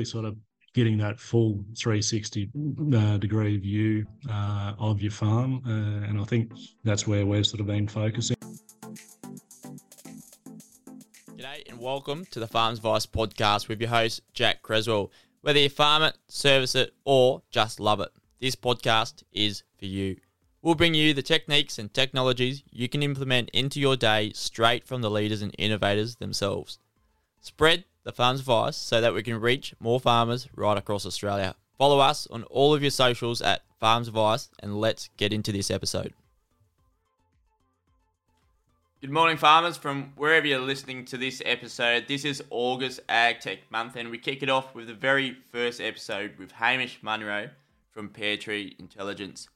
really sort of getting that full 360 uh, degree view uh, of your farm. Uh, and I think that's where we've sort of been focusing. G'day and welcome to the Farms Advice podcast with your host, Jack Creswell. Whether you farm it, service it, or just love it, this podcast is for you. We'll bring you the techniques and technologies you can implement into your day straight from the leaders and innovators themselves. Spread the Farms Advice so that we can reach more farmers right across Australia. Follow us on all of your socials at Farms Advice and let's get into this episode. Good morning, farmers, from wherever you're listening to this episode. This is August Ag Tech Month, and we kick it off with the very first episode with Hamish Munro from Pairtree Intelligence.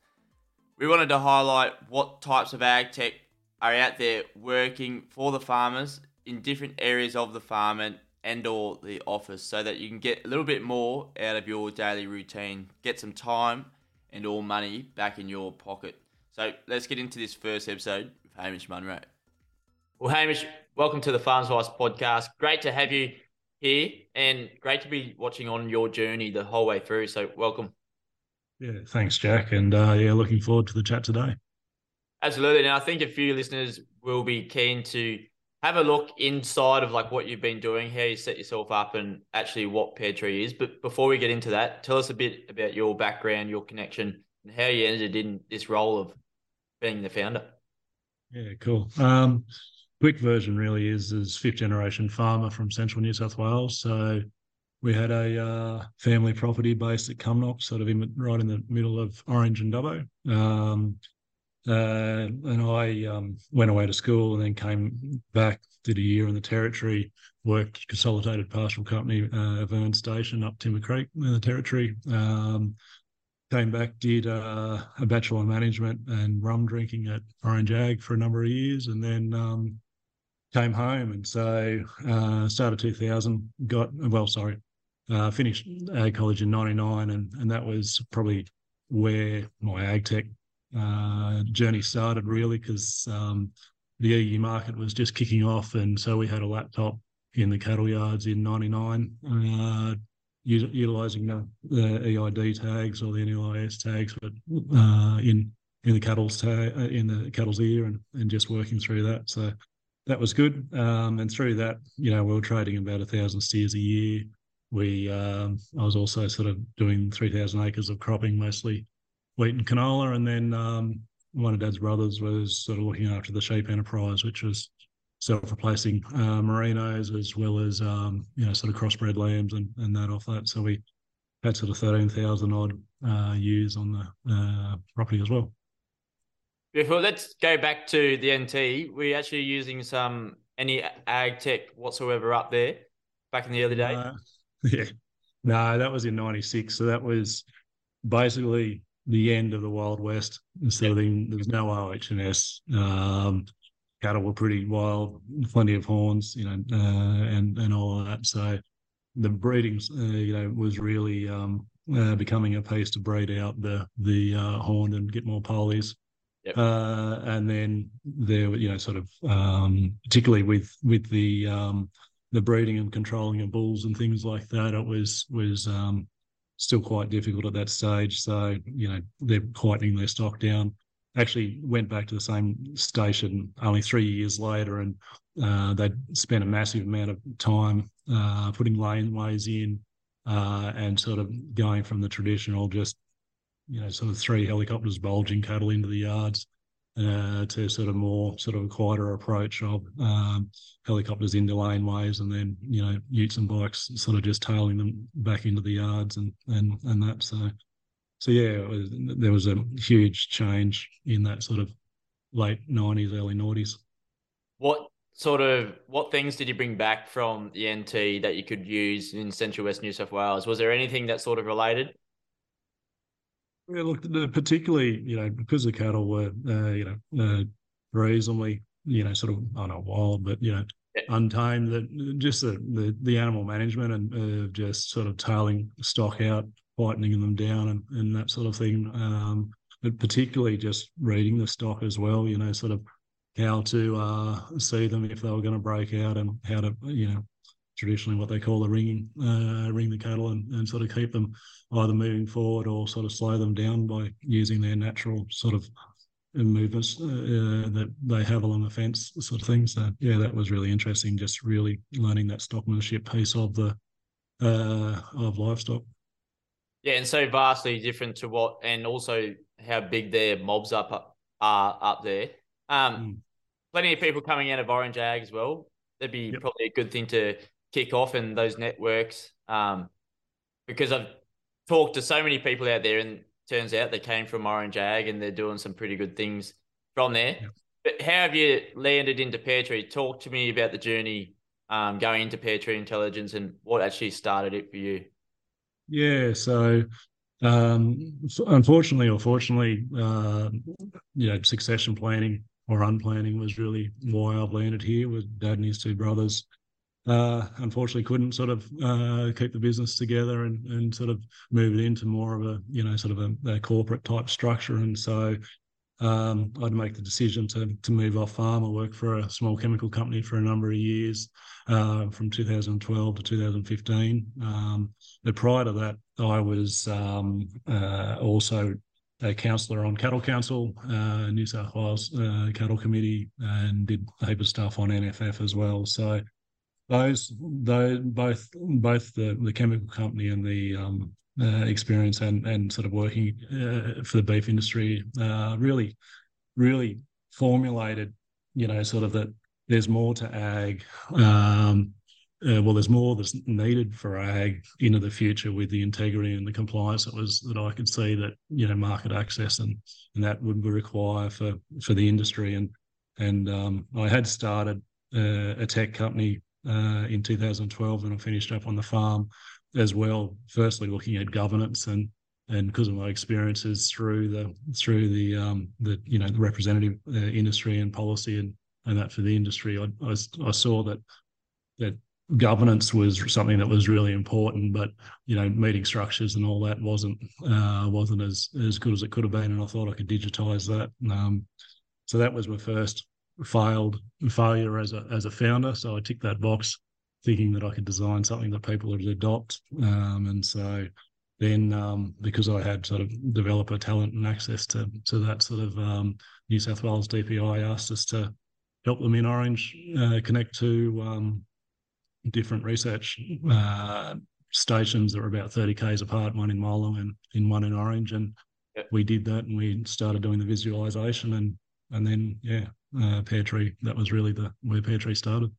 We wanted to highlight what types of ag tech are out there working for the farmers in different areas of the farm and, and or the office so that you can get a little bit more out of your daily routine, get some time and all money back in your pocket. So let's get into this first episode with Hamish Munro. Well, Hamish, welcome to the Farms Advice podcast. Great to have you here and great to be watching on your journey the whole way through. So, welcome. Yeah, thanks, Jack. And uh, yeah, looking forward to the chat today. Absolutely. And I think a few listeners will be keen to have a look inside of like what you've been doing, how you set yourself up, and actually what Pairtree is. But before we get into that, tell us a bit about your background, your connection, and how you ended in this role of being the founder. Yeah, cool. Um, quick version really is is fifth generation farmer from central New South Wales. So we had a uh, family property based at Cumnock, sort of in, right in the middle of Orange and Dubbo. Um, uh, and I um, went away to school and then came back, did a year in the territory, worked consolidated pastoral company, uh, Auvergne Station up Timber Creek in the territory. Um, came back, did uh, a bachelor in management and rum drinking at Orange Ag for a number of years, and then um, came home and so uh, started 2000 got well sorry uh, finished ag college in 99 and, and that was probably where my ag tech uh, journey started really because um, the eu market was just kicking off and so we had a laptop in the cattle yards in 99 uh, utilizing the, the, eid tags or the nlis tags but uh, in in the cattle's tag, uh, in the cattle's ear and, and just working through that so that was good. Um, and through that, you know, we were trading about a thousand steers a year. We, um, I was also sort of doing 3,000 acres of cropping, mostly wheat and canola. And then um, one of Dad's brothers was sort of looking after the sheep enterprise, which was self-replacing uh, merinos as well as, um, you know, sort of crossbred lambs and, and that off that. So we had sort of 13,000 odd uh, ewes on the uh, property as well. Beautiful. Let's go back to the NT. We're actually using some any ag tech whatsoever up there back in the early days. Uh, yeah, no, that was in '96. So that was basically the end of the Wild West. So yep. there was no OH&S. Um, cattle were pretty wild, plenty of horns, you know, uh, and and all of that. So the breeding, uh, you know, was really um, uh, becoming a pace to breed out the the uh, horn and get more polies. Yep. Uh, and then there, you know, sort of um, particularly with with the um, the breeding and controlling of bulls and things like that, it was was um, still quite difficult at that stage. So you know, they're quietening their stock down. Actually, went back to the same station only three years later, and uh, they'd spent a massive amount of time uh, putting laneways in uh, and sort of going from the traditional just you know, sort of three helicopters bulging cattle into the yards uh, to sort of more sort of a quieter approach of um, helicopters into laneways and then, you know, utes and bikes sort of just tailing them back into the yards and, and, and that. So, so yeah, was, there was a huge change in that sort of late 90s, early 90s. What sort of what things did you bring back from the NT that you could use in Central West New South Wales? Was there anything that sort of related? Yeah, look, particularly, you know, because the cattle were, uh, you know, uh, reasonably, you know, sort of, I don't know, wild, but, you know, yeah. untamed, that just the, the, the, animal management and uh, just sort of tailing stock out, quietening them down and, and that sort of thing. Um, but particularly just reading the stock as well, you know, sort of how to uh, see them if they were going to break out and how to, you know, traditionally what they call the ringing, uh, ring the cattle and, and sort of keep them either moving forward or sort of slow them down by using their natural sort of movements uh, uh, that they have along the fence, sort of thing. So yeah, that was really interesting. Just really learning that stockmanship piece of the uh, of livestock. Yeah, and so vastly different to what, and also how big their mobs up are up there. Um, mm. Plenty of people coming out of Orange Ag as well. That'd be yep. probably a good thing to kick off in those networks. Um, because I've talked to so many people out there, and turns out they came from Orange Ag, and they're doing some pretty good things from there. Yep. But how have you landed into Pairtree? Talk to me about the journey um, going into Pairtree Intelligence and what actually started it for you. Yeah, so um, unfortunately or fortunately, uh, you know, succession planning or unplanning was really why I've landed here with dad and his two brothers. Uh, unfortunately, couldn't sort of uh, keep the business together and, and sort of move it into more of a you know sort of a, a corporate type structure. And so um, I'd make the decision to to move off farm. I worked for a small chemical company for a number of years, uh, from 2012 to 2015. Um, but prior to that, I was um, uh, also a councillor on Cattle Council, uh, New South Wales uh, Cattle Committee, and did a heap of stuff on NFF as well. So those, those both both the, the chemical company and the um, uh, experience and and sort of working uh, for the beef industry uh, really really formulated you know sort of that there's more to ag um, uh, well there's more that's needed for ag into the future with the integrity and the compliance that was that I could see that you know market access and and that would require for for the industry. And and um, I had started uh, a tech company uh, in 2012 when I finished up on the farm as well. Firstly, looking at governance and and because of my experiences through the through the um, the you know the representative uh, industry and policy and and that for the industry, I, I, I saw that that governance was something that was really important, but you know meeting structures and all that wasn't uh, wasn't as as good as it could have been, and I thought I could digitize that. Um, so that was my first failed failure as a as a founder. So I ticked that box thinking that I could design something that people would adopt. Um, and so then um, because I had sort of developer talent and access to to that sort of um, New South Wales DPI asked us to help them in Orange uh, connect to um, different research uh, stations that were about 30 k's apart, one in Molong and in one in Orange, and we did that and we started doing the visualization and and then yeah, uh, Pairtree. That was really the where Pairtree started.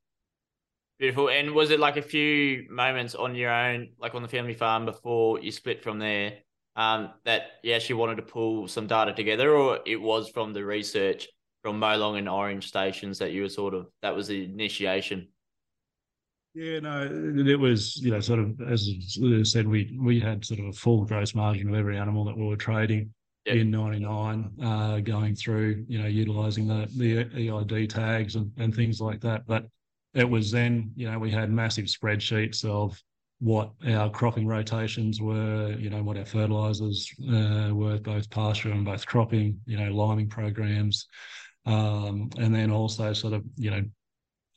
Beautiful. And was it like a few moments on your own, like on the family farm before you split from there, um, that you actually wanted to pull some data together, or it was from the research from Molong and Orange stations that you were sort of that was the initiation? Yeah, no, it was you know sort of as I said, we we had sort of a full gross margin of every animal that we were trading yep. in '99, uh, going through you know utilizing the the EID tags and, and things like that, but it was then, you know, we had massive spreadsheets of what our cropping rotations were, you know, what our fertilizers uh, were, both pasture and both cropping, you know, liming programs, um, and then also sort of, you know,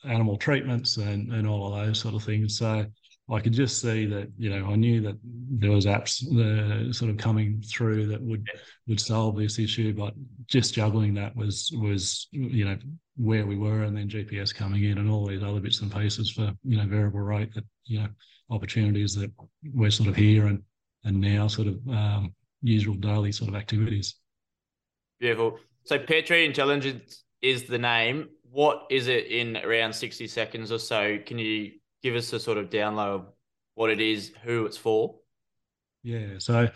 animal treatments and, and all of those sort of things. So I could just see that, you know, I knew that there was apps uh, sort of coming through that would would solve this issue, but just juggling that was was you know where we were, and then GPS coming in and all these other bits and pieces for you know variable rate that you know opportunities that we're sort of here and and now sort of um, usual daily sort of activities. Beautiful. So Tree Intelligence is the name. What is it in around sixty seconds or so? Can you give us a sort of download of what it is, who it's for? Yeah, so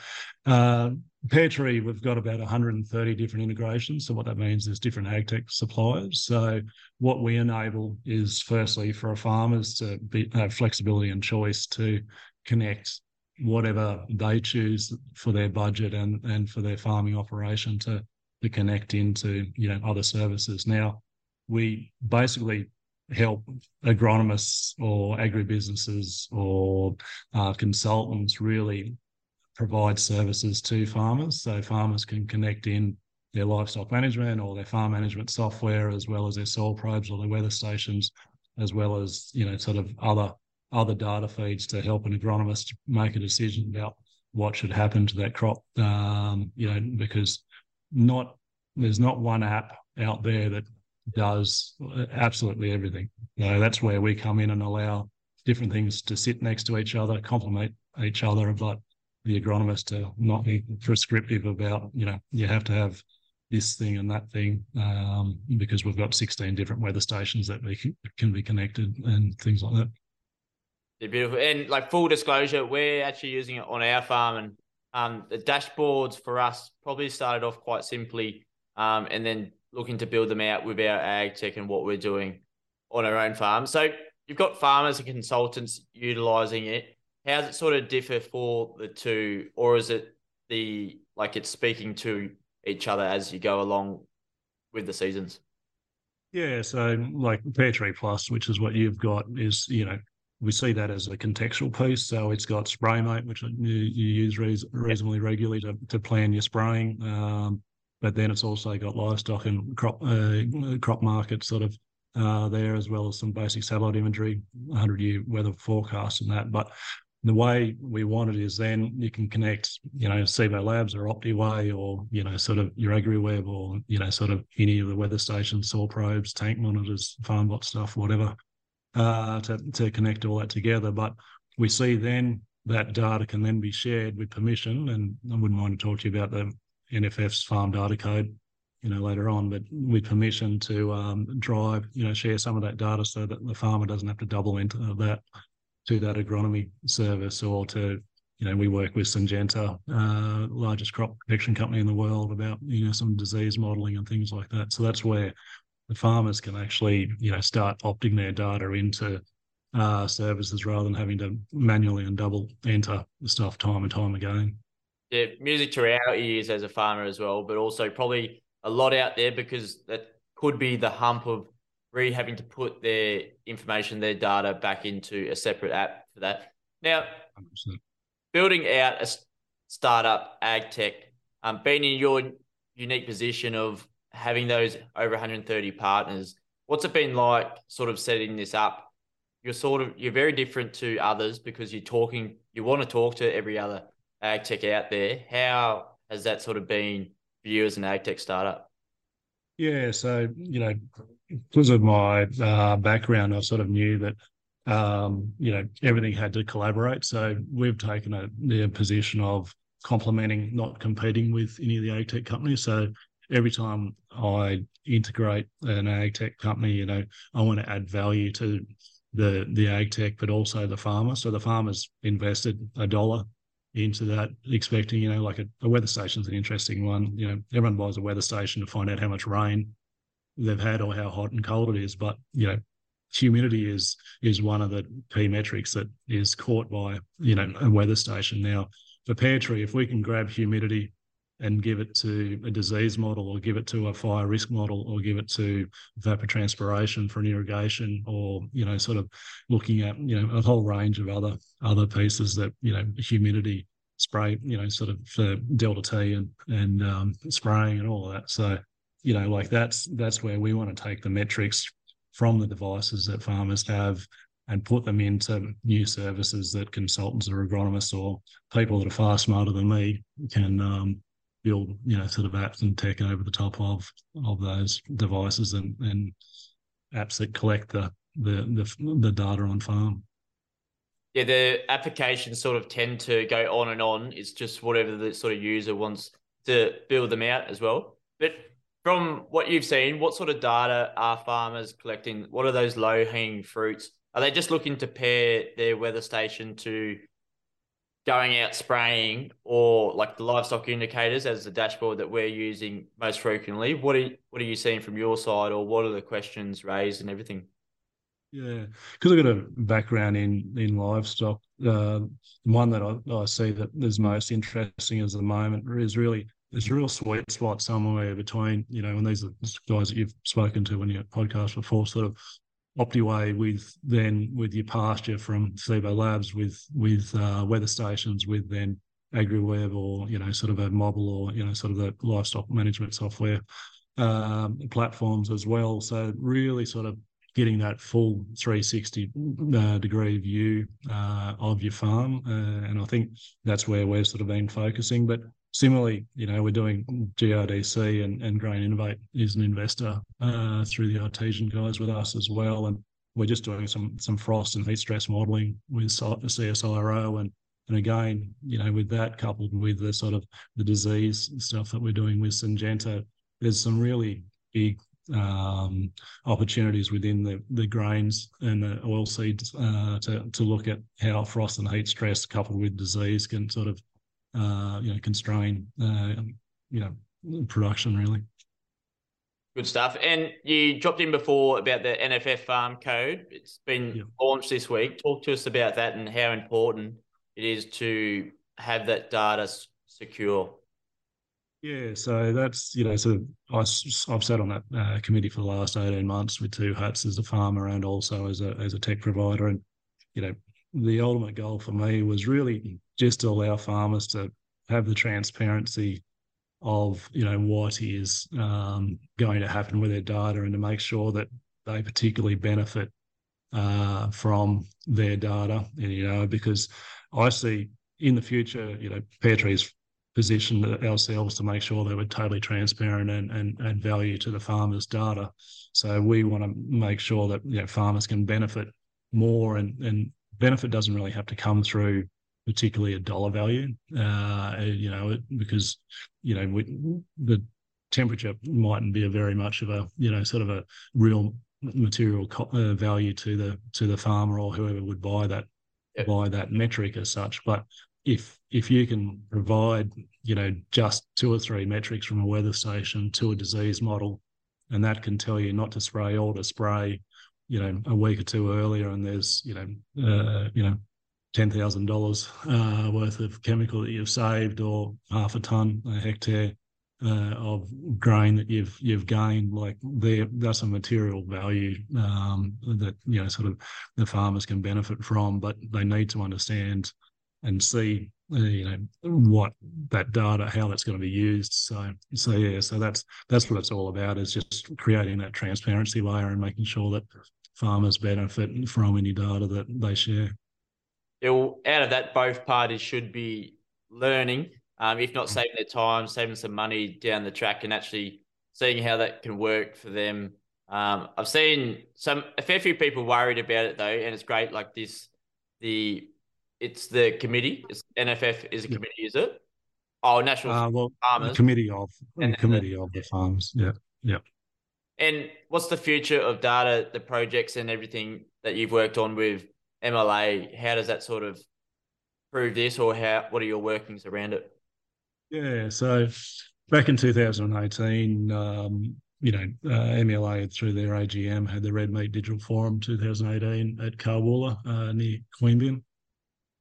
uh, Pairtree, we've got about 130 different integrations. So what that means is different ag tech suppliers. So what we enable is firstly for farmers to be, have flexibility and choice to connect whatever they choose for their budget and and for their farming operation to to connect into you know other services. Now we basically help agronomists or agribusinesses or uh, consultants really provide services to farmers so farmers can connect in their livestock management or their farm management software as well as their soil probes or their weather stations as well as you know sort of other other data feeds to help an agronomist make a decision about what should happen to that crop. Um, you know, because not there's not one app out there that does absolutely everything. You know, that's where we come in and allow different things to sit next to each other, complement each other, but the agronomist to not be prescriptive about, you know, you have to have this thing and that thing um, because we've got 16 different weather stations that we can, can be connected and things like that. They're beautiful. And like full disclosure, we're actually using it on our farm and um, the dashboards for us probably started off quite simply um, and then looking to build them out with our ag tech and what we're doing on our own farm. So you've got farmers and consultants utilizing it. How does it sort of differ for the two, or is it the like it's speaking to each other as you go along with the seasons? Yeah, so like Pairtree Plus, which is what you've got, is you know we see that as a contextual piece. So it's got spray mate, which you, you use reasonably regularly to, to plan your spraying. Um, but then it's also got livestock and crop uh, crop market sort of uh, there, as well as some basic satellite imagery, 100 year weather forecast and that. But the way we want it is then you can connect, you know, Cibo Labs or Optiweigh or, you know, sort of your AgriWebb or, you know, sort of any of the weather stations, soil probes, tank monitors, FarmBot stuff, whatever, uh, to, to connect all that together. But we see then that data can then be shared with permission. And I wouldn't mind to talk to you about the NFF's farm data code, you know, later on, but with permission to um, drive, you know, share some of that data so that the farmer doesn't have to double into that to that agronomy service or to, you know, we work with Syngenta, uh, largest crop protection company in the world, about you know some disease modelling and things like that. So that's where the farmers can actually, you know, start opting their data into uh, services rather than having to manually and double enter the stuff time and time again. Yeah, music to our ears as a farmer as well, but also probably a lot out there because that could be the hump of really having to put their information, their data back into a separate app for that. Now, 100%. building out a startup ag tech, um, being in your unique position of having those over 130 partners, what's it been like sort of setting this up? You're sort of you're very different to others because you're talking you want to talk to every other ag tech out there. How has that sort of been for you as an ag tech startup? Yeah, so you know, because of my uh, background, I sort of knew that um, you know everything had to collaborate. So we've taken a the position of complementing, not competing with any of the ag tech companies. So every time I integrate an ag tech company, you know, I want to add value to the the ag tech, but also the farmer. So the farmer's invested a dollar into that, expecting, you know, like a, a weather station's an interesting one. You know, everyone buys a weather station to find out how much rain they've had or how hot and cold it is. But you know, humidity is is one of the key metrics that is caught by you know a weather station. Now, for Pairtree, if we can grab humidity and give it to a disease model or give it to a fire risk model or give it to evapotranspiration for an irrigation or you know sort of looking at you know a whole range of other other pieces that you know humidity spray you know sort of for delta t and and um, spraying and all of that. So you know like that's that's where we want to take the metrics from the devices that farmers have and put them into new services that consultants or agronomists or people that are far smarter than me can um, build, you know, sort of apps and tech over the top of of those devices and and apps that collect the the the, the data on farm. Yeah, the applications sort of tend to go on and on. It's just whatever the sort of user wants to build them out as well. But from what you've seen, what sort of data are farmers collecting? What are those low hanging fruits? Are they just looking to pair their weather station to going out spraying or like the livestock indicators as the dashboard that we're using most frequently. What are what are you seeing from your side or what are the questions raised and everything? Yeah. Because i've got a background in in livestock uh, one that I, I see that is most interesting at the moment is really there's a real sweet spot somewhere between you know and these are guys that you've spoken to on your podcast before sort of Optiweigh with then with your pasture from Cibo Labs with with uh, weather stations with then AgriWebb or you know sort of a mobile or you know sort of the livestock management software um, platforms as well. So really sort of getting that full 360 uh, degree view uh, of your farm. Uh, and I think that's where we're sort of been focusing. But similarly, you know, we're doing GRDC and, and Grain Innovate is an investor uh, through the artesian guys with us as well. And we're just doing some some frost and heat stress modelling with CSIRO and and again, you know, with that coupled with the sort of the disease stuff that we're doing with Syngenta, there's some really big um, opportunities within the, the grains and the oil seeds uh, to, to look at how frost and heat stress coupled with disease can sort of, uh, you know, constrain, uh, you know, production really. Good stuff. And you dropped in before about the NFF farm code. It's been yeah. launched this week. Talk to us about that and how important it is to have that data secure. Yeah, so that's you know, so I, I've sat on that uh, committee for the last eighteen months with two hats as a farmer and also as a as a tech provider, and you know, the ultimate goal for me was really just to allow farmers to have the transparency of you know what is um, going to happen with their data and to make sure that they particularly benefit uh, from their data, and you know, because I see in the future, you know, Pairtree's positioned ourselves to make sure that we're totally transparent and, and, and value to the farmers' data. So we want to make sure that you know, farmers can benefit more and, and benefit doesn't really have to come through particularly a dollar value, uh, you know, because, you know, we, the temperature mightn't be a very much of a, you know, sort of a real material co- uh, value to the to the farmer or whoever would buy that yep. buy that metric as such. But if if you can provide you know just two or three metrics from a weather station to a disease model and that can tell you not to spray or to spray you know a week or two earlier and there's you know uh, you know ten thousand uh, dollars worth of chemical that you've saved or half a ton a hectare uh, of grain that you've you've gained. Like there that's a material value um, that you know sort of the farmers can benefit from but they need to understand and see uh, you know what that data how that's going to be used. So so yeah so that's that's what it's all about is just creating that transparency layer and making sure that farmers benefit from any data that they share. Yeah well out of that both parties should be learning um, if not saving their time saving some money down the track and actually seeing how that can work for them. Um, i've seen some a fair few people worried about it though and it's great like this the it's the committee. It's NFF is a committee, is it? Oh, National uh, well, Farmers Committee of and committee the, of the farms. Yeah, yeah. And what's the future of data, the projects, and everything that you've worked on with MLA? How does that sort of prove this, or how? What are your workings around it? Yeah, so back in 2018, um, you know, uh, MLA through their AGM had the Red Meat Digital Forum 2018 at Carwoola uh, near Queanbeyan.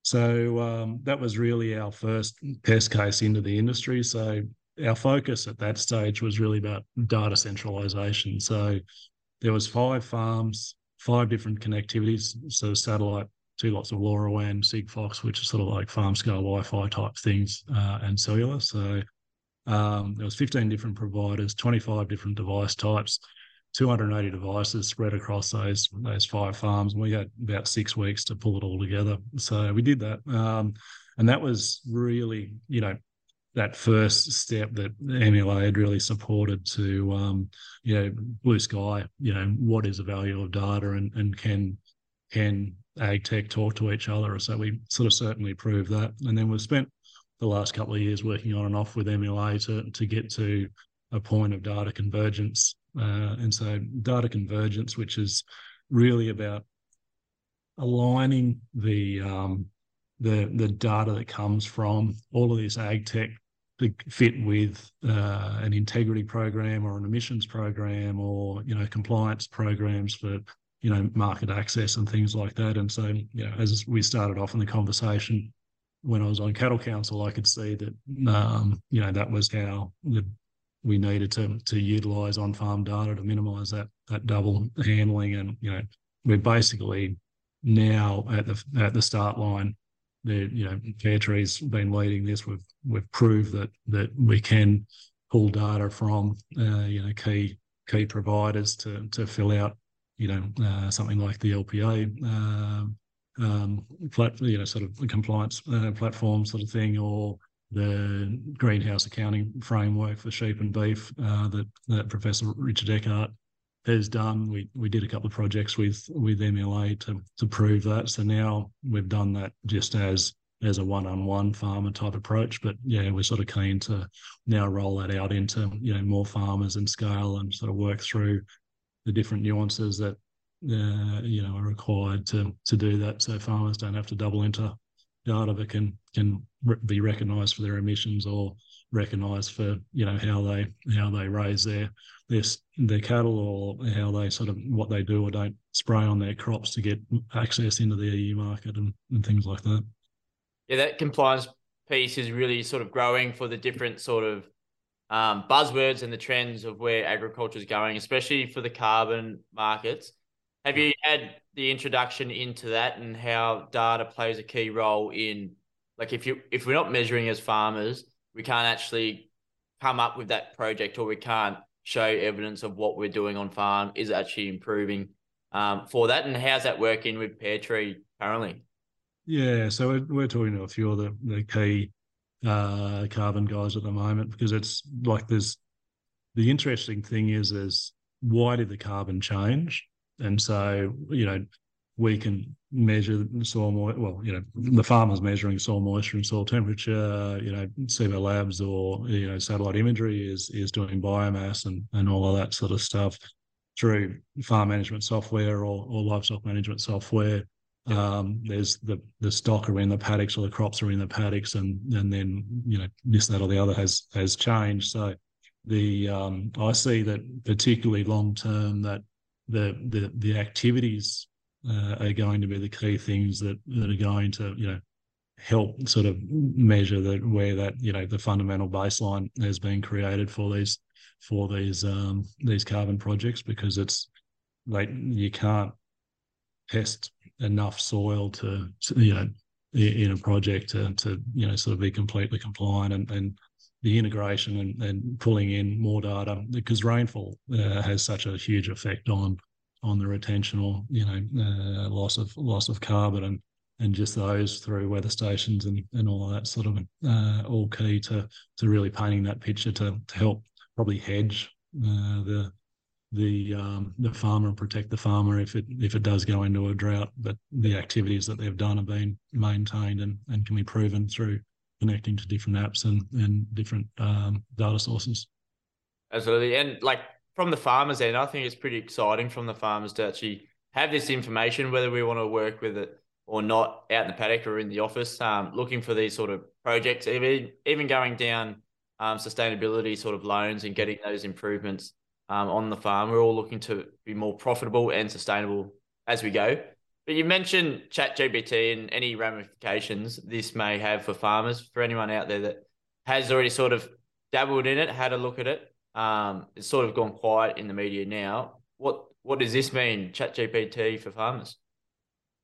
So um, that was really our first test case into the industry. So our focus at that stage was really about data centralization. So there was five farms, five different connectivities. So satellite, two lots of LoRaWAN, Sigfox, which is sort of like farm scale Wi-Fi type things, uh, and cellular. So um, there was 15 different providers, 25 different device types. 280 devices spread across those those five farms, and we had about six weeks to pull it all together. So we did that, um, and that was really, you know, that first step that MLA had really supported to, um, you know, blue sky. You know, what is the value of data, and and can can ag tech talk to each other? So we sort of certainly proved that, and then we've spent the last couple of years working on and off with MLA to to get to a point of data convergence uh, and so data convergence, which is really about aligning the um, the the data that comes from all of this ag tech to fit with uh, an integrity program or an emissions program or you know compliance programs for you know market access and things like that. And so you know as we started off in the conversation when I was on Cattle Council, I could see that um, you know that was how the we needed to to utilize on farm data to minimize that that double handling. And you know we're basically now at the at the start line the you know Pairtree's been leading this. We've we've proved that that we can pull data from uh, you know key key providers to to fill out you know, uh, something like the LPA um, um, plat, you know, sort of compliance uh, platform sort of thing, or the greenhouse accounting framework for sheep and beef uh, that, that Professor Richard Eckard has done. We we did a couple of projects with with MLA to to prove that. So now we've done that just as as a one-on-one farmer type approach. But yeah, we're sort of keen to now roll that out into you know more farmers and scale and sort of work through the different nuances that uh, you know are required to to do that, so farmers don't have to double into data that can can be recognised for their emissions or recognised for you know how they how they raise their their their cattle or how they sort of what they do or don't spray on their crops to get access into the EU market and, and things like that. Yeah, that compliance piece is really sort of growing for the different sort of um, buzzwords and the trends of where agriculture is going, especially for the carbon markets. Have you had the introduction into that and how data plays a key role in, like, if you if we're not measuring as farmers, we can't actually come up with that project, or we can't show evidence of what we're doing on farm is actually improving um, for that. And how's that working with Pairtree currently? Yeah, so we're, we're talking to a few of the, the key uh, carbon guys at the moment because it's like there's the interesting thing is is why did the carbon change? And so you know we can measure soil moisture. Well, you know the farmer's measuring soil moisture and soil temperature. You know, Cibo Labs or you know satellite imagery is is doing biomass and and all of that sort of stuff through farm management software or, or livestock management software um, there's the the stock are in the paddocks or the crops are in the paddocks, and and then you know this that or the other has has changed. So the um, I see that particularly long term that the the the activities uh, are going to be the key things that that are going to you know help sort of measure that where that you know the fundamental baseline has been created for these for these um, these carbon projects because it's like you can't test enough soil to, you know in a project to, to you know sort of be completely compliant and, and the integration and, and pulling in more data because rainfall uh, has such a huge effect on on the retention or you know uh, loss of loss of carbon and and just those through weather stations and, and all that sort of uh, all key to to really painting that picture to, to help probably hedge uh, the the um, the farmer and protect the farmer if it if it does go into a drought. But the activities that they've done have been maintained and, and can be proven through connecting to different apps and and different um, data sources. Absolutely, and like from the farmers end, I think it's pretty exciting from the farmers to actually have this information, whether we want to work with it or not, out in the paddock or in the office, um, looking for these sort of projects, even even going down um, sustainability sort of loans and getting those improvements um, on the farm. We're all looking to be more profitable and sustainable as we go. But you mentioned ChatGPT and any ramifications this may have for farmers. For anyone out there that has already sort of dabbled in it, had a look at it, um, it's sort of gone quiet in the media now. What what does this mean, ChatGPT for farmers?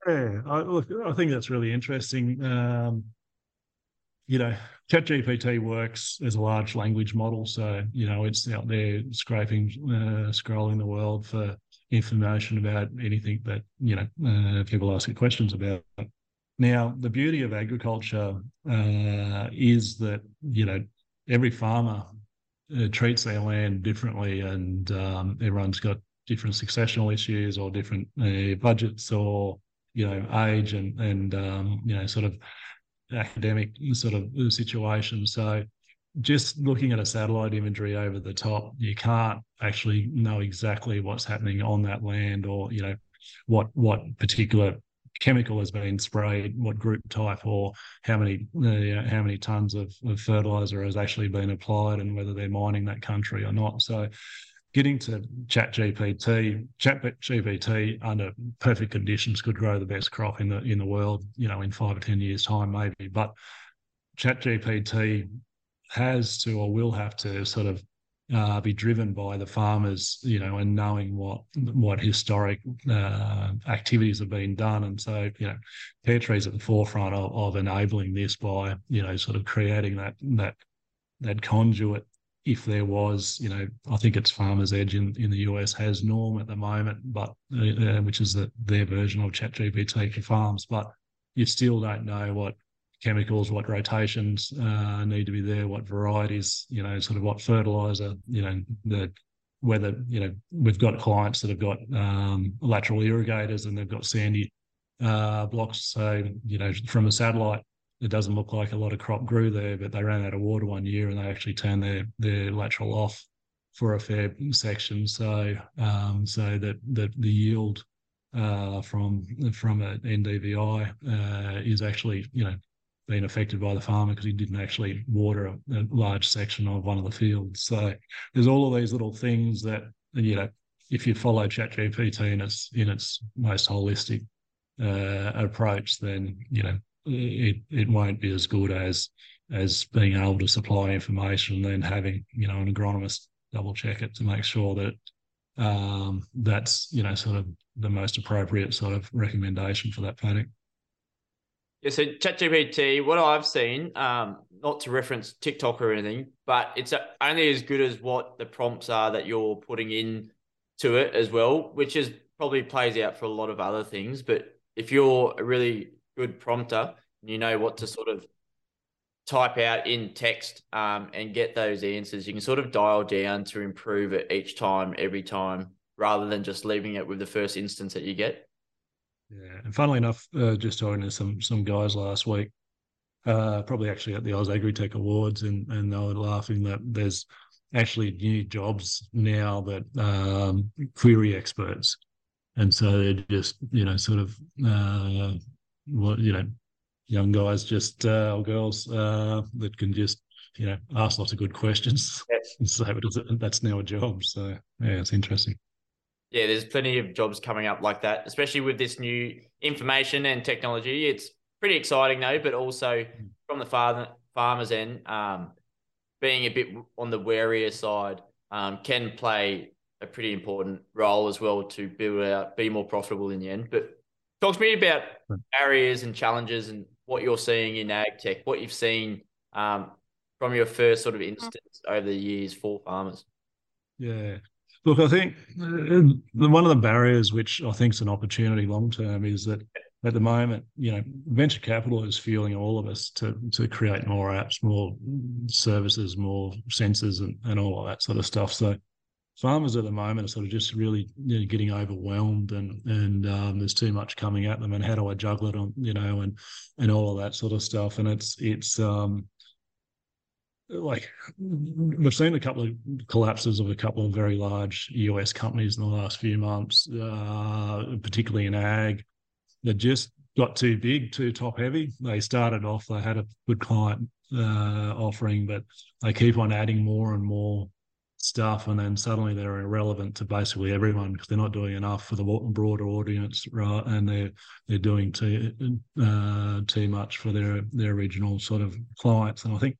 Yeah, I, look, I think that's really interesting. Um, you know, ChatGPT works as a large language model, so you know it's out there scraping, uh, scrolling the world for information about anything that you know uh, people ask questions about. Now, the beauty of agriculture uh, is that you know every farmer uh, treats their land differently, and um, everyone's got different successional issues or different uh, budgets or you know age and and um, you know sort of academic sort of situation. So just looking at a satellite imagery over the top, you can't actually know exactly what's happening on that land or, you know, what what particular chemical has been sprayed, what group type, or how many uh, how many tons of, of fertilizer has actually been applied, and whether they're mining that country or not. So getting to chat gpt chat gpt under perfect conditions could grow the best crop in the in the world you know in five or ten years time maybe but chat gpt has to or will have to sort of uh, be driven by the farmers, you know, and knowing what what historic uh, activities have been done, and so you know, Pairtree's at the forefront of, of enabling this by you know sort of creating that that that conduit. If there was, you know, I think it's Farmers Edge in, in the US has Norm at the moment, but uh, which is the, their version of ChatGPT for farms, but you still don't know what chemicals, what rotations uh, need to be there, what varieties, you know, sort of what fertilizer, you know, the whether you know we've got clients that have got um, lateral irrigators and they've got sandy uh, blocks. So you know, from a satellite, it doesn't look like a lot of crop grew there, but they ran out of water one year and they actually turned their their lateral off for a fair section. So um, so that that the yield uh, from from an NDVI uh, is actually you know being affected by the farmer because he didn't actually water a, a, large section of one of the fields. So there's all of these little things that you know if you follow ChatGPT in its in its most holistic uh, approach, then you know it it won't be as good as as being able to supply information and then having you know an agronomist double check it to make sure that um, that's you know sort of the most appropriate sort of recommendation for that paddock. Yeah, so ChatGPT, what I've seen, um, not to reference TikTok or anything, but it's only as good as what the prompts are that you're putting in to it as well, which is probably plays out for a lot of other things. But if you're a really good prompter and you know what to sort of type out in text um, and get those answers, you can sort of dial down to improve it each time, every time, rather than just leaving it with the first instance that you get. Yeah, and funnily enough, uh, just talking to some some guys last week, uh, probably actually at the Oz Agritech Awards, and and they were laughing that there's actually new jobs now that um, query experts, and so they're just you know sort of uh, what you know young guys just uh, or girls uh, that can just you know ask lots of good questions. Yes. so that's now a job. So yeah, it's interesting yeah, there's plenty of jobs coming up like that, especially with this new information and technology. It's pretty exciting though, but also mm. from the farmer farmers end, um, being a bit on the warier side um, can play a pretty important role as well to build out, be more profitable in the end. But talk to me about barriers and challenges and what you're seeing in ag tech, what you've seen um, from your first sort of instance over the years for farmers. Yeah, Look, I think uh, one of the barriers, which I think is an opportunity long term, is that at the moment, you know, venture capital is fueling all of us to to create more apps, more services, more sensors, and, and all of that sort of stuff. So farmers at the moment are sort of just really you know, getting overwhelmed and and um, there's too much coming at them and how do I juggle it on you know and and all of that sort of stuff and it's it's um like we've seen a couple of collapses of a couple of very large US companies in the last few months, uh, particularly in ag. They just got too big, too top heavy. They started off, they had a good client uh, offering, but they keep on adding more and more stuff, and then suddenly they're irrelevant to basically everyone because they're not doing enough for the broader audience, right? And they're they're doing too uh, too much for their their original sort of clients, and I think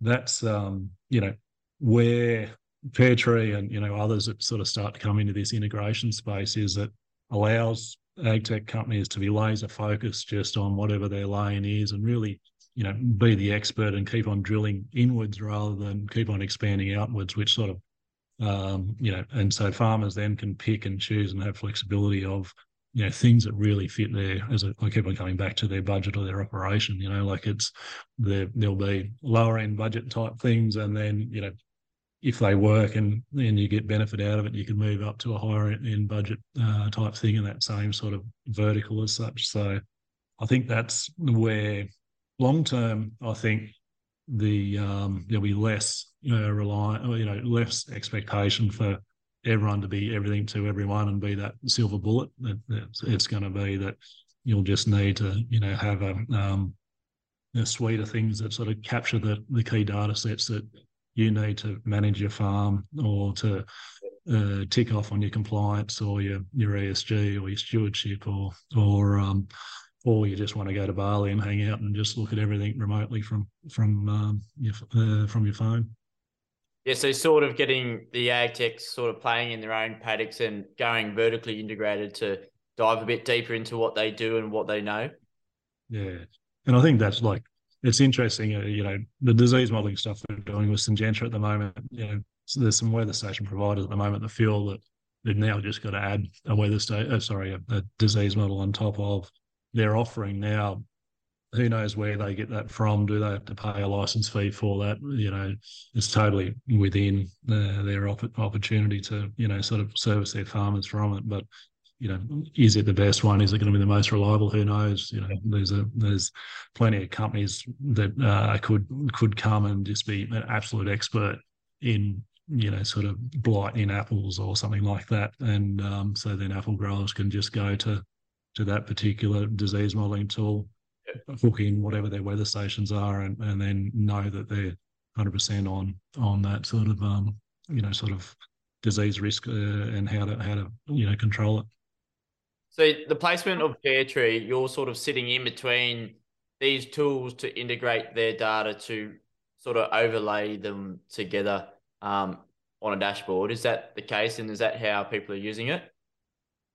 that's um, you know where Pairtree and you know others that sort of start to come into this integration space is that allows ag tech companies to be laser focused just on whatever their lane is and really you know be the expert and keep on drilling inwards rather than keep on expanding outwards which sort of um, you know and so farmers then can pick and choose and have flexibility of you know things that really fit there as I keep on coming back to their budget or their operation you know like it's there there'll be lower end budget type things and then you know if they work and then you get benefit out of it you can move up to a higher end budget uh, type thing in that same sort of vertical as such. So I think that's where long term I think the um, there'll be less you know reliant you know less expectation for everyone to be everything to everyone and be that silver bullet. It, it's, it's going to be that you'll just need to, you know, have a, um, a suite of things that sort of capture the, the key data sets that you need to manage your farm or to uh, tick off on your compliance or your your ESG or your stewardship or or um, or you just want to go to Bali and hang out and just look at everything remotely from from um, your uh, from your phone. Yeah, so sort of getting the ag techs sort of playing in their own paddocks and going vertically integrated to dive a bit deeper into what they do and what they know. Yeah, and I think that's like it's interesting, uh, you know, the disease modelling stuff we're doing with Syngenta at the moment. You know, so there's some weather station providers at the moment that feel that they've now just got to add a weather state, oh, sorry, a, a disease model on top of their offering now who knows where they get that from? Do they have to pay a license fee for that? You know, it's totally within uh, their op- opportunity to, you know, sort of service their farmers from it. But, you know, is it the best one? Is it going to be the most reliable? Who knows? You know, there's a there's plenty of companies that uh, could could come and just be an absolute expert in you know sort of blight in apples or something like that, and um, so then apple growers can just go to to that particular disease modeling tool hook in whatever their weather stations are and, and then know that they're 100% on on that sort of um, you know sort of disease risk uh, and how to how to you know control it. So the placement of Pairtree you're sort of sitting in between these tools to integrate their data to sort of overlay them together um, on a dashboard. Is that the case and is that how people are using it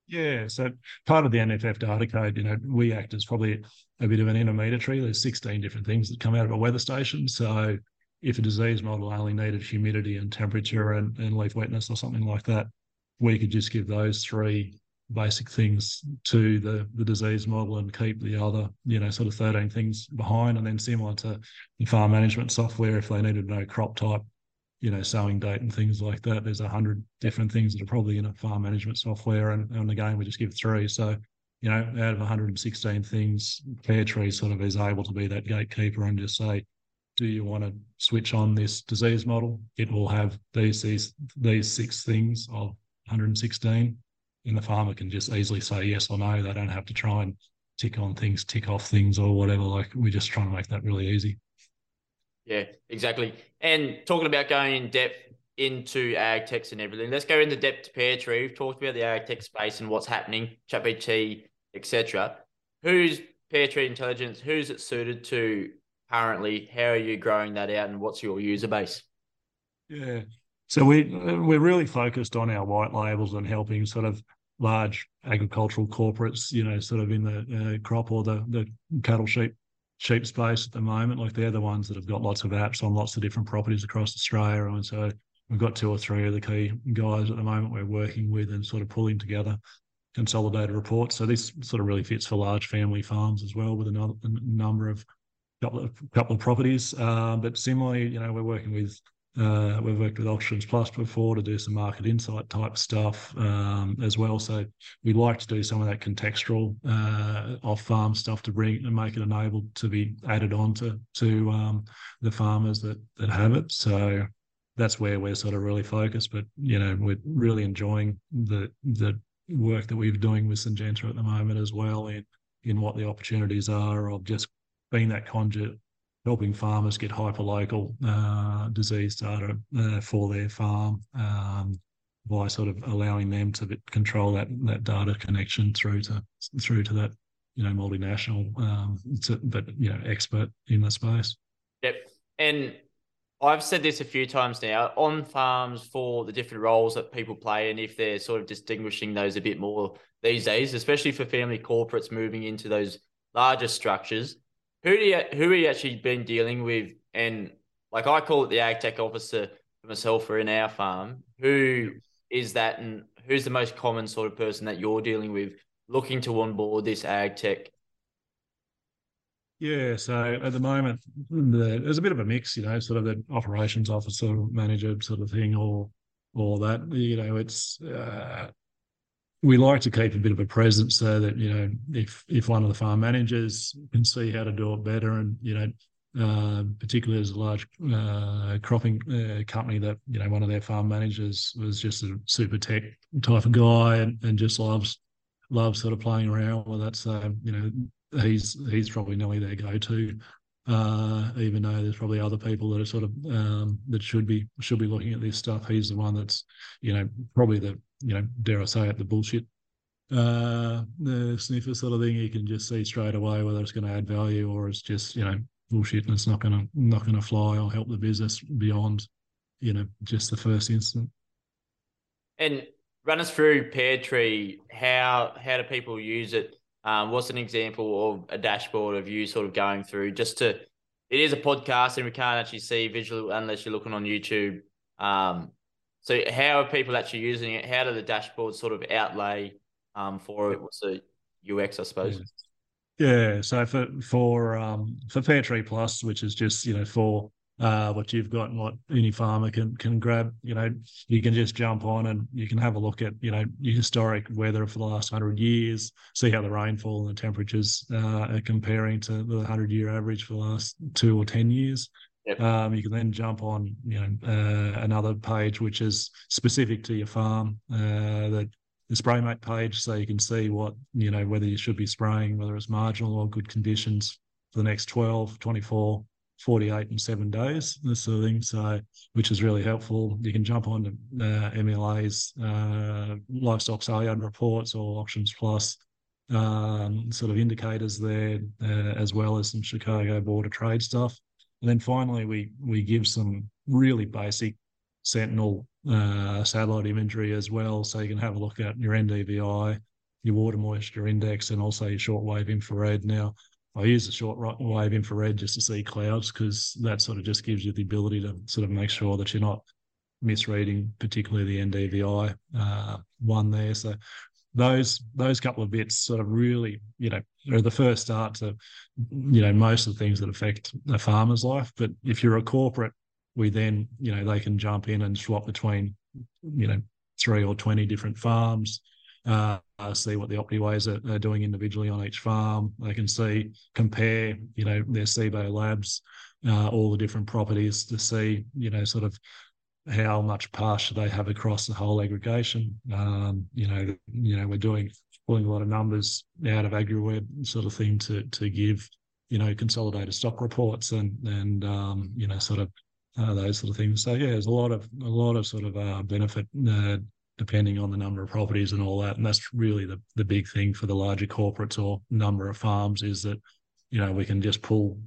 yeah, so part of the NFF data code, you know, we act as probably a bit of an intermediary. There's 16 different things that come out of a weather station. So if a disease model only needed humidity and temperature and, and leaf wetness or something like that, we could just give those three basic things to the the disease model and keep the other, you know, sort of 13 things behind. And then similar to the farm management software, if they needed to know crop type, you know, sowing date and things like that. There's a hundred different things that are probably in a farm management software, and, and again, we just give three. So, you know, out of 116 things, Pairtree sort of is able to be that gatekeeper and just say, do you want to switch on this disease model? It will have these these these six things of 116, and the farmer can just easily say yes or no. They don't have to try and tick on things, tick off things, or whatever. Like we're just trying to make that really easy. Yeah, exactly. And talking about going in depth into ag techs and everything, let's go into depth to Pairtree. We've talked about the ag tech space and what's happening, ChatGPT, etc. Who's Pairtree Intelligence? Who's it suited to currently? How are you growing that out, and what's your user base? Yeah, so we we're really focused on our white labels and helping sort of large agricultural corporates, you know, sort of in the uh, crop or the the cattle sheep cheap space at the moment. Like they're the ones that have got lots of apps on lots of different properties across Australia. And so we've got two or three of the key guys at the moment we're working with and sort of pulling together consolidated reports. So this sort of really fits for large family farms as well with another a number of couple of couple of properties. Uh, but similarly, you know, we're working with uh, we've worked with Auctions Plus before to do some market insight type stuff um, as well. So we like to do some of that contextual uh, off farm stuff to bring and make it enabled to be added on to, to um, the farmers that, that have it. So that's where we're sort of really focused. But, you know, we're really enjoying the, the work that we're doing with Syngenta at the moment as well in, in what the opportunities are of just being that conduit helping farmers get hyperlocal uh, disease data uh, for their farm um, by sort of allowing them to control that that data connection through to through to that you know multinational um, to, but you know expert in the space. Yep, and I've said this a few times now on farms for the different roles that people play, and if they're sort of distinguishing those a bit more these days, especially for family corporates moving into those larger structures who do you who are you actually been dealing with? And like I call it the ag tech officer for myself or in our farm. Who is that, and who's the most common sort of person that you're dealing with looking to onboard this ag tech? Yeah, so at the moment, the, there's a bit of a mix, you know, sort of the operations officer, manager sort of thing, or or that. You know, it's uh, we like to keep a bit of a presence so that you know if if one of the farm managers can see how to do it better and you know uh, particularly as a large uh, cropping uh, company that you know one of their farm managers was just a super tech type of guy and, and just loves loves sort of playing around with that so you know he's he's probably nearly their go-to uh, even though there's probably other people that are sort of um, that should be should be looking at this stuff. He's the one that's you know probably the you know dare I say it the bullshit uh, the sniffer sort of thing. You can just see straight away whether it's going to add value or it's just you know bullshit and it's not going to not going to fly or help the business beyond you know just the first instant. And run us through Pairtree. How how do people use it? Um, what's an example of a dashboard of you sort of going through just to it is a podcast and we can't actually see visual unless you're looking on YouTube. Um, so how are people actually using it? How do the dashboards sort of outlay um, for it? What's the UX, I suppose? Yeah. So for for um, for Pairtree Plus, which is just you know for uh, what you've got and what any farmer can can grab. You know, you can just jump on and you can have a look at you know your historic weather for the last hundred years, see how the rainfall and the temperatures uh, are comparing to the hundred year average for the last two or ten years. Yep. Um, you can then jump on you know uh, another page which is specific to your farm. Uh, the the SprayMate page, so you can see what you know whether you should be spraying, whether it's marginal or good conditions for the next 12, 24 48 and seven days, this sort of thing. So, which is really helpful. You can jump on to uh, MLA's uh, livestock sale reports or Auctions Plus um, sort of indicators there, uh, as well as some Chicago Board of Trade stuff. And then finally, we we give some really basic Sentinel uh, satellite imagery as well, so you can have a look at your NDVI, your water moisture index, and also your shortwave infrared. Now, I use the short wave infrared just to see clouds because that sort of just gives you the ability to sort of make sure that you're not misreading, particularly the NDVI uh, one there. So those those couple of bits sort of really, you know, are the first start to, you know, most of the things that affect a farmer's life. But if you're a corporate, we then, you know, they can jump in and swap between, you know, three or twenty different farms uh, see what the Optiweighs are, are, doing individually on each farm. They can see, compare, you know, their Cibo Labs, uh, all the different properties to see, you know, sort of how much pasture they have across the whole aggregation. Um, you know, you know, we're doing pulling a lot of numbers out of AgriWebb sort of thing to to give, you know, consolidated stock reports and and um, you know, sort of uh, those sort of things. So yeah, there's a lot of a lot of sort of uh, benefit uh, depending on the number of properties and all that. And that's really the, the big thing for the larger corporates or number of farms is that, you know, we can just pull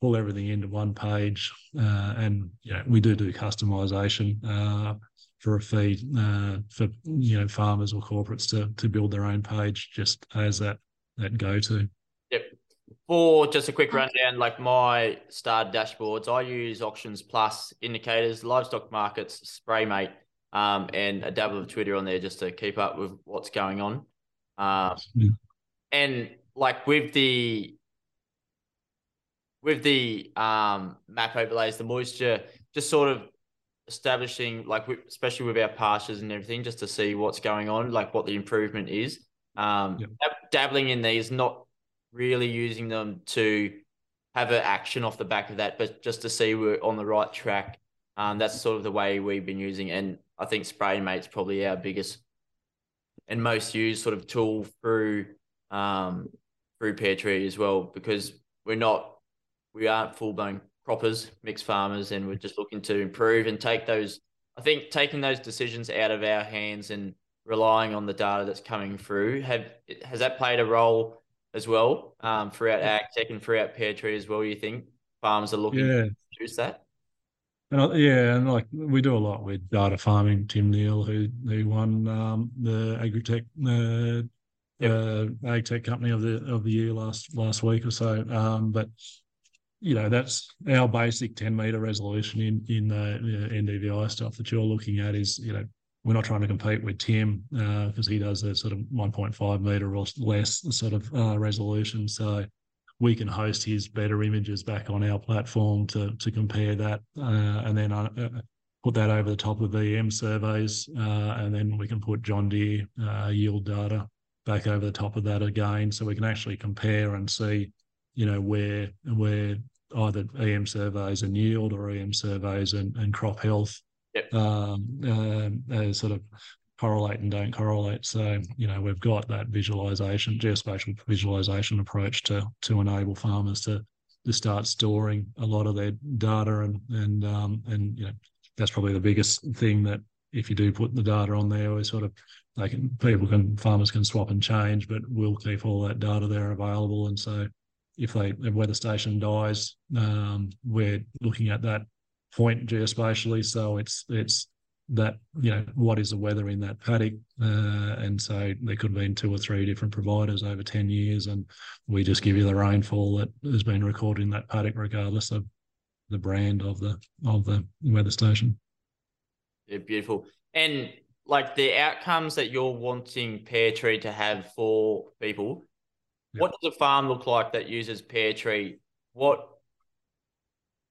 pull everything into one page. Uh, and, you know, we do do customization uh, for a fee uh, for, you know, farmers or corporates to, to build their own page just as that, that go-to. Yep. For just a quick rundown, like my starred dashboards, I use Auctions Plus indicators, livestock markets, SprayMate, um, and a dabble of Twitter on there just to keep up with what's going on. Yeah. And like with the with the um, map overlays, the moisture, just sort of establishing like especially with our pastures and everything, just to see what's going on, like what the improvement is. Um, dabbling in these, not really using them to have an action off the back of that, but just to see we're on the right track. Um, that's sort of the way we've been using, and I think SprayMate's probably our biggest and most used sort of tool through um, through Pairtree as well because we're not we aren't full blown croppers, mixed farmers, and we're just looking to improve and take those. I think taking those decisions out of our hands and relying on the data that's coming through have has that played a role as well um, throughout tech and throughout Pairtree as well? You think farmers are looking yeah. to use that? And I, yeah, and like we do a lot with data farming. Tim Neale, who who won um, the Agritech uh, yep. uh, AgTech Company of the of the year last last week or so. Um, but you know that's our basic 10 meter resolution in in the NDVI stuff that you're looking at is you know we're not trying to compete with Tim because uh, he does a sort of 1.5 meter or less sort of uh, resolution. So we can host his better images back on our platform to to compare that, uh, and then uh, uh put that over the top of EM surveys, uh, and then we can put John Deere uh, yield data back over the top of that again, so we can actually compare and see, you know, where where either EM surveys and yield or EM surveys and, and crop health yep. um, uh, sort of correlate and don't correlate. So, you know, we've got that visualization, geospatial visualization approach to to enable farmers to to start storing a lot of their data and and um, and you know that's probably the biggest thing that if you do put the data on there, we sort of they can people can farmers can swap and change, but we'll keep all that data there available. And so if they if weather station dies, um, we're looking at that point geospatially. So it's it's that you know what is the weather in that paddock uh, and so there could have been two or three different providers over 10 years and we just give you the rainfall that has been recorded in that paddock regardless of the brand of the of the weather station yeah beautiful and like the outcomes that you're wanting Pairtree to have for people yeah. what does a farm look like that uses Pairtree what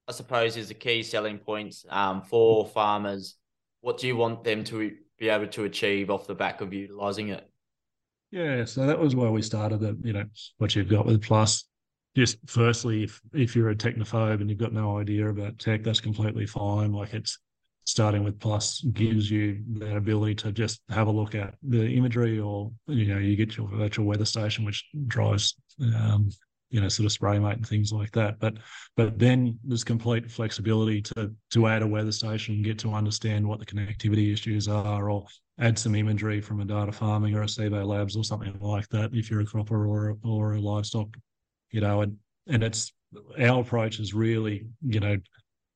I suppose is the key selling points um, for farmers. What do you want them to be able to achieve off the back of utilizing it? Yeah, so that was why we started that. You know what you've got with Plus. Just firstly, if if you're a technophobe and you've got no idea about tech, that's completely fine. Like it's starting with Plus gives you that ability to just have a look at the imagery, or you know, you get your virtual weather station, which drives um, you know, sort of SprayMate and things like that. But but then there's complete flexibility to to add a weather station, get to understand what the connectivity issues are, or add some imagery from a data farming or a Cibo Labs or something like that if you're a cropper or or a livestock, you know, and and it's our approach is really, you know,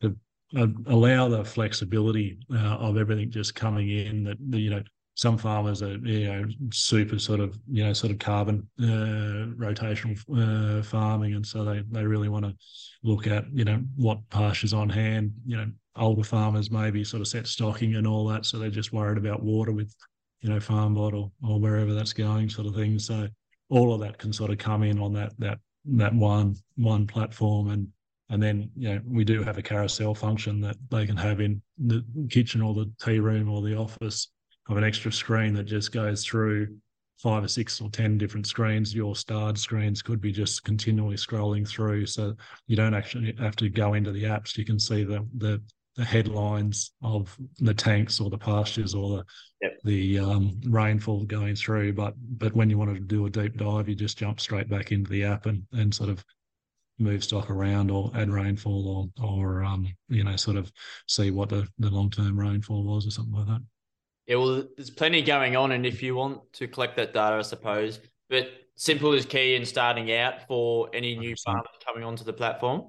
to uh, allow the flexibility uh, of everything just coming in that you know some farmers are you know super sort of you know sort of carbon uh, rotational uh, farming. And so they they really want to look at you know what pastures on hand. You know older farmers maybe sort of set stocking and all that. So they're just worried about water with you know Farmbot or wherever that's going sort of thing. So all of that can sort of come in on that that that one one platform. And and then you know we do have a carousel function that they can have in the kitchen or the tea room or the office of an extra screen that just goes through five or six or ten different screens. Your starred screens could be just continually scrolling through, so you don't actually have to go into the apps. You can see the the, the headlines of the tanks or the pastures or the yep. the um, rainfall going through. But but when you wanted to do a deep dive, you just jump straight back into the app and and sort of move stock around or add rainfall or or um, you know sort of see what the, the long term rainfall was or something like that. Yeah, well, there's plenty going on, and if you want to collect that data, I suppose, but simple is key in starting out for any new 100%. farmers coming onto the platform.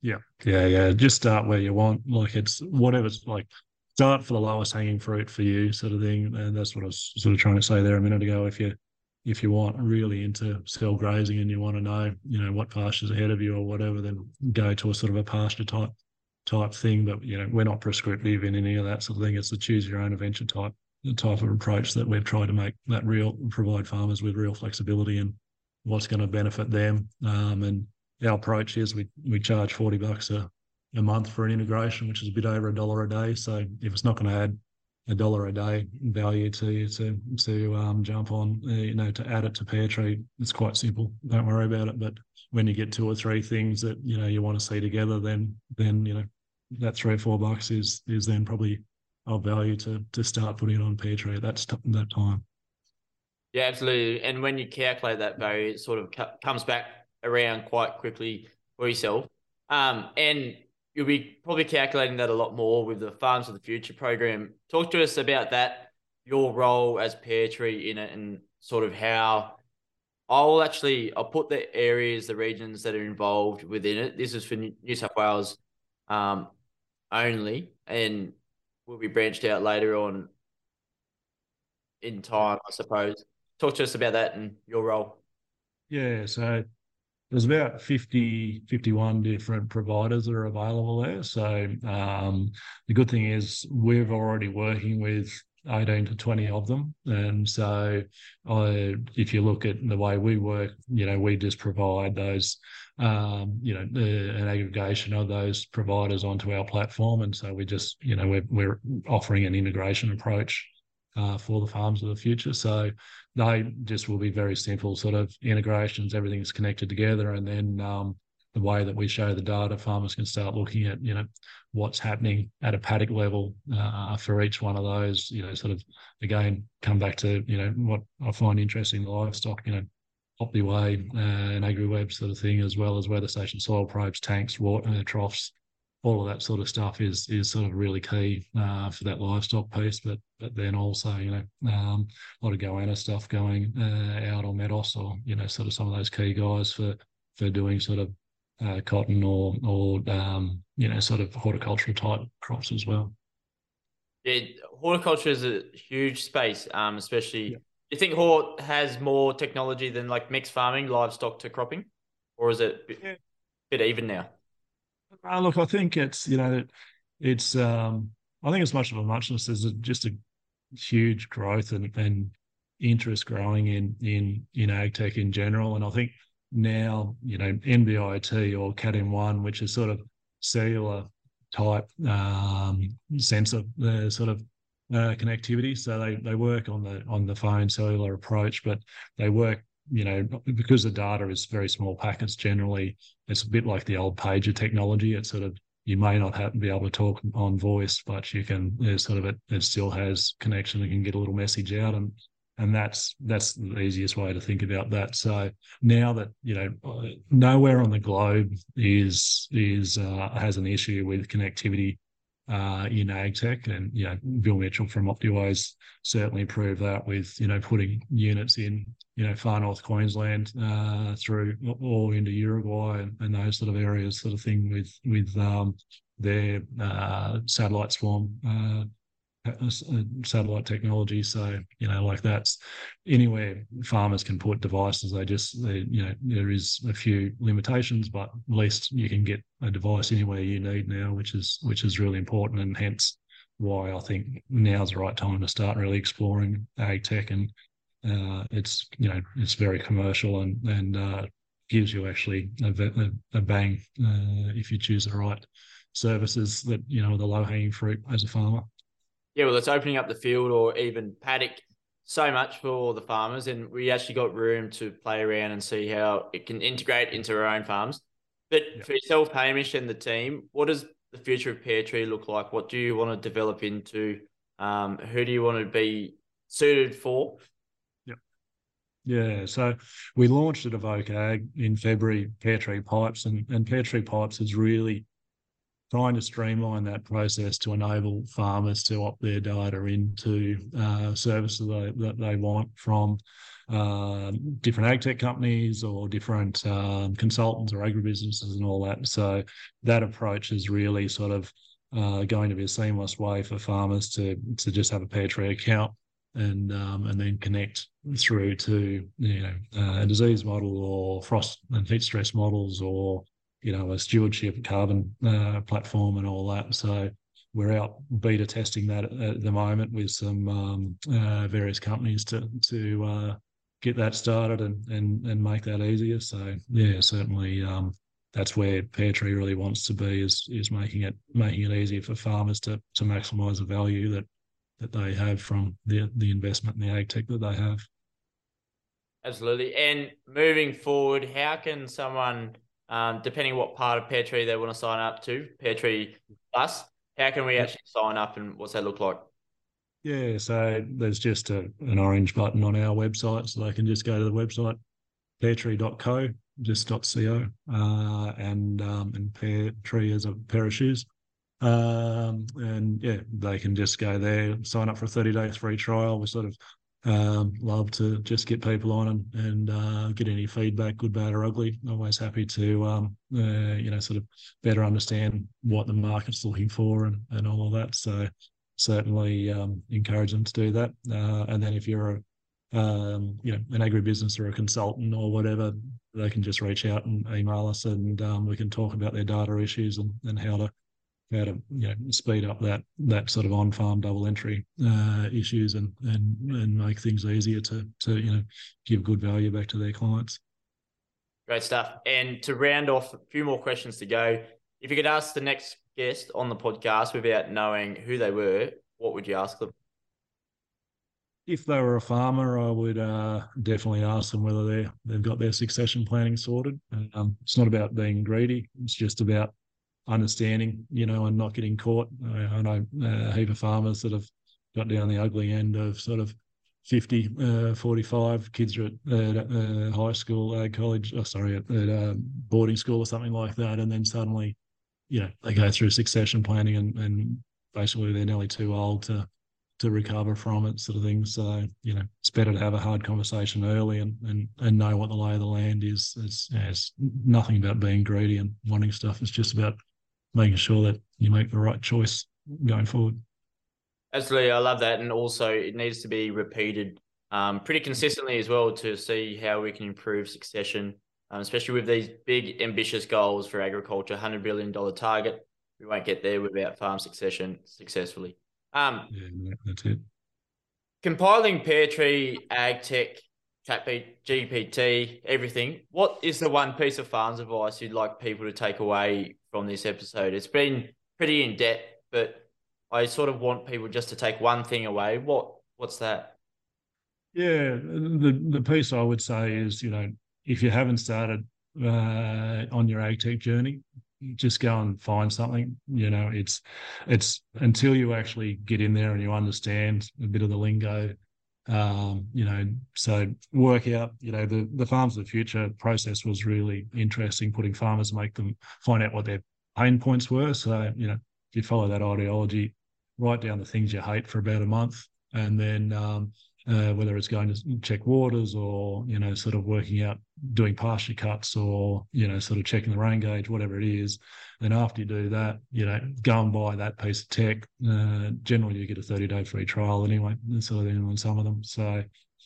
Yeah, yeah, yeah. Just start where you want. Like it's whatever's like start for the lowest hanging fruit for you, sort of thing. And that's what I was sort of trying to say there a minute ago. If you if you want really into cell grazing and you want to know, you know, what pastures ahead of you or whatever, then go to a sort of a pasture type type thing. But you know, we're not prescriptive in any of that sort of thing. It's the choose your own adventure type type of approach that we've tried to make that real provide farmers with real flexibility and what's going to benefit them. Um, and our approach is we we charge forty bucks a, a month for an integration, which is a bit over a dollar a day. So if it's not going to add a dollar a day value to you to to um, jump on, uh, you know, to add it to Pairtree, it's quite simple. Don't worry about it. But when you get two or three things that you know you want to see together, then then you know that three or four bucks is is then probably of value to to start putting it on Pairtree at that that time. Yeah, absolutely. And when you calculate that value, it sort of comes back around quite quickly for yourself. Um, and you'll be probably calculating that a lot more with the Farms of the Future program. Talk to us about that, your role as Pairtree in it, and sort of how I'll actually I'll put the areas, the regions that are involved within it. This is for New South Wales um, only, and will be branched out later on in time, I suppose. Talk to us about that and your role. Yeah, so there's about 50, 51 different providers that are available there. So um, the good thing is we're already working with 18 to 20 of them. And so I, if you look at the way we work, you know, we just provide those, um, you know, an aggregation of those providers onto our platform. And so we just, you know, we're, we're offering an integration approach uh, for the farms of the future. So they just will be very simple sort of integrations, everything's connected together. And then um, the way that we show the data, farmers can start looking at, you know, what's happening at a paddock level uh, for each one of those, you know, sort of again, come back to, you know, what I find interesting, the livestock, you know, Optiweigh uh, and AgriWebb sort of thing, as well as weather station soil probes, tanks, water uh, troughs, all of that sort of stuff is is sort of really key uh, for that livestock piece. But but then also, you know, um, a lot of goanna stuff going uh, out on Meadows or, you know, sort of some of those key guys for for doing sort of uh, cotton or or um, you know sort of horticultural type crops as well. Yeah, horticulture is a huge space, um, especially. Yeah. You think hort has more technology than like mixed farming, livestock to cropping, or is it a bit, yeah. bit even now? Uh, look, I think it's you know it's um, I think as much of a muchness as just a huge growth and, and interest growing in in in ag tech in general, and I think now you know NB-IoT or Cat M1, which is sort of cellular type um, sensor uh, sort of uh, connectivity. So they they work on the on the phone cellular approach, but they work you know because the data is very small packets. Generally, it's a bit like the old pager technology. It's sort of you may not have be able to talk on voice, but you can. There's sort of it. It still has connection and can get a little message out, and and that's that's the easiest way to think about that. So now that you know, nowhere on the globe is is uh, has an issue with connectivity uh, in ag tech, and you know, Bill Mitchell from Optiweighs certainly proved that with you know putting units in you know far north Queensland uh, through all into Uruguay and, and, those sort of areas, sort of thing with with um, their uh, satellite swarm uh, satellite technology. So you know, like that's anywhere farmers can put devices. They just they, you know there is a few limitations, but at least you can get a device anywhere you need now, which is which is really important, and hence why I think now's the right time to start really exploring ag tech and uh, it's you know it's very commercial and and uh, gives you actually a, a, a bang uh, if you choose the right services that you know the low hanging fruit as a farmer yeah, well, it's opening up the field or even paddock so much for the farmers, and we actually got room to play around and see how it can integrate into our own farms. But yep. for yourself, Hamish, and the team, what does the future of Pairtree look like? What do you want to develop into? Um, who do you want to be suited for? Yeah, yeah. So we launched at Evoke Ag in February, Pairtree Pipes, and, and Pairtree Pipes has really trying to streamline that process to enable farmers to opt their data into uh, services they, that they want from uh, different ag tech companies or different um, consultants or agribusinesses and all that. So that approach is really sort of uh, going to be a seamless way for farmers to to just have a Pear account and um, and then connect through to you know uh, a disease model or frost and heat stress models or you know, a stewardship carbon uh, platform and all that. So we're out beta testing that at, the moment with some um, uh, various companies to to uh, get that started and and and make that easier. So yeah, certainly um, that's where Pairtree really wants to be is is making it making it easier for farmers to to maximise the value that that they have from the the investment in the ag tech that they have. Absolutely. And moving forward, how can someone um, depending what part of Pairtree they want to sign up to, Pairtree Plus. How can we actually sign up and what's that look like? Yeah, so there's just a, an orange button on our website, so they can just go to the website, pairtree.co, just .co, uh, and um, and Pear Tree as a pair of shoes. Um, and yeah, they can just go there, sign up for a 30 day free trial. We sort of um, love to just get people on and, and uh, get any feedback, good, bad, or ugly. Always happy to, um, uh, you know, sort of better understand what the market's looking for and, and all of that. So certainly um, encourage them to do that. Uh, and then if you're a, um, you know, an agribusiness or a consultant or whatever, they can just reach out and email us and um, we can talk about their data issues and, and how to how to you know speed up that that sort of on-farm double entry uh, issues and and and make things easier to to you know give good value back to their clients. Great stuff. And to round off, a few more questions to go. If you could ask the next guest on the podcast without knowing who they were, what would you ask them? If they were a farmer, I would uh, definitely ask them whether they they've got their succession planning sorted. Um, it's not about being greedy; it's just about understanding, you know, and not getting caught. I, I know a heap of farmers that have got down the ugly end of sort of 50, uh, 45 kids are at, at uh, high school, uh, college, oh, sorry, at, at uh, boarding school or something like that. And then suddenly, you know, they go through succession planning and, and basically they're nearly too old to to recover from it, sort of thing. So, you know, it's better to have a hard conversation early and and, and know what the lay of the land is. It's, it's nothing about being greedy and wanting stuff. It's just about making sure that you make the right choice going forward. Absolutely, I love that, and also it needs to be repeated um, pretty consistently as well to see how we can improve succession, um, especially with these big ambitious goals for agriculture, hundred billion dollar target. We won't get there without farm succession successfully. Um, yeah, that's it. Compiling Pairtree, Ag Tech, Chat GPT, everything. What is the one piece of farms advice you'd like people to take away from this episode? It's been pretty in depth, but I sort of want people just to take one thing away. What what's that? Yeah, the the piece I would say is, you know, if you haven't started uh, on your ag tech journey, just go and find something. You know, it's it's until you actually get in there and you understand a bit of the lingo. Um, you know, so work out. You know, the the farms of the future process was really interesting, putting farmers make them find out what their pain points were. So you know, if you follow that ideology, write down the things you hate for about a month, and then um, uh, whether it's going to check waters or you know sort of working out doing pasture cuts or you know sort of checking the rain gauge, whatever it is. Then after you do that, you know, go and buy that piece of tech. Uh, generally, you get a thirty day free trial anyway, sort of on some of them. So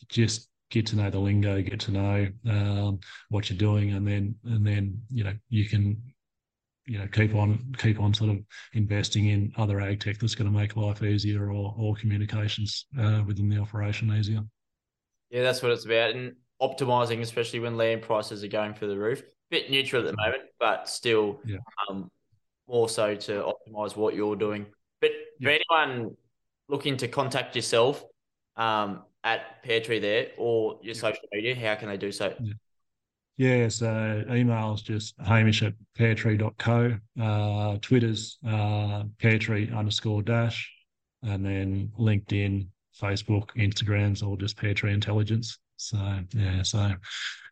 just get to know the lingo, get to know um, what you're doing, and then and then you know you can you know keep on keep on sort of investing in other ag tech that's going to make life easier or or communications uh, within the operation easier. Yeah, that's what it's about, and optimizing, especially when land prices are going through the roof. Bit neutral at the moment, but still, yeah. um, more so to optimize what you're doing. But yeah. for anyone looking to contact yourself um, at Pairtree there or your social media, how can they do so? Yeah. So email's just hamish at pairtree.co. Uh, Twitter's uh, pairtree underscore dash. And then LinkedIn, Facebook, Instagram's all just pairtree intelligence. So, yeah, so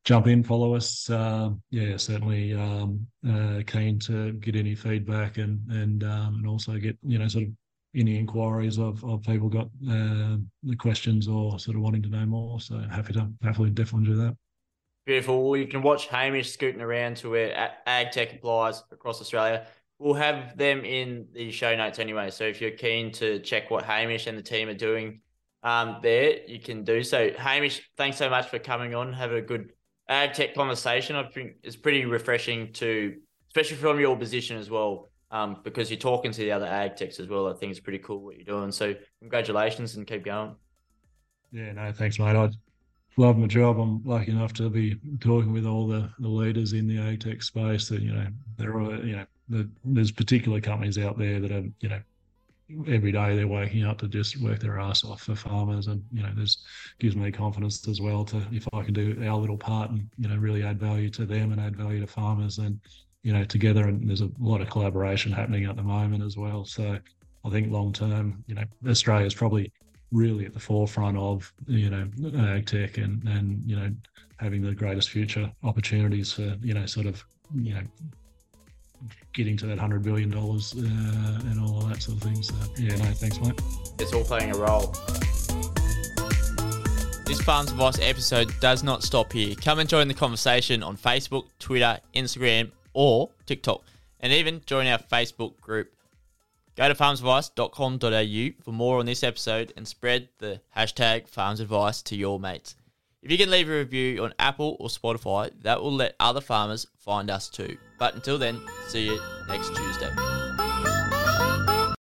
jump in, follow us. Uh, yeah, certainly um, uh, keen to get any feedback and and um, and also get you know sort of any inquiries of, of people got uh, the questions or sort of wanting to know more. So happy to happily definitely do that. Beautiful. You can watch Hamish scooting around to where ag tech applies across Australia. We'll have them in the show notes anyway. So if you're keen to check what Hamish and the team are doing um, there, you can do so. Hamish, thanks so much for coming on. Have a good ag tech conversation. I think it's pretty refreshing to, especially from your position as well, um, because you're talking to the other ag techs as well. I think it's pretty cool what you're doing. So congratulations and keep going. Yeah, no, thanks, mate. I love my job. I'm lucky enough to be talking with all the, the leaders in the ag tech space. That you know, there are you know, the, there's particular companies out there that are you know, every day they're waking up to just work their ass off for farmers, and you know, there's gives me confidence as well to if I can do our little part and you know really add value to them and add value to farmers, and you know, together. And there's a lot of collaboration happening at the moment as well. So I think long term, you know, Australia is probably really at the forefront of you know ag tech and and you know having the greatest future opportunities for you know sort of you know getting to that hundred billion dollars uh, and all of that sort of thing. So yeah, no, thanks, mate. It's all playing a role. This Farms Advice episode does not stop here. Come and join the conversation on Facebook, Twitter, Instagram, or TikTok, and even join our Facebook group. Go to farmsadvice.com.au for more on this episode and spread the hashtag farmsadvice to your mates. If you can leave a review on Apple or Spotify, that will let other farmers find us too. But until then, see you next Tuesday.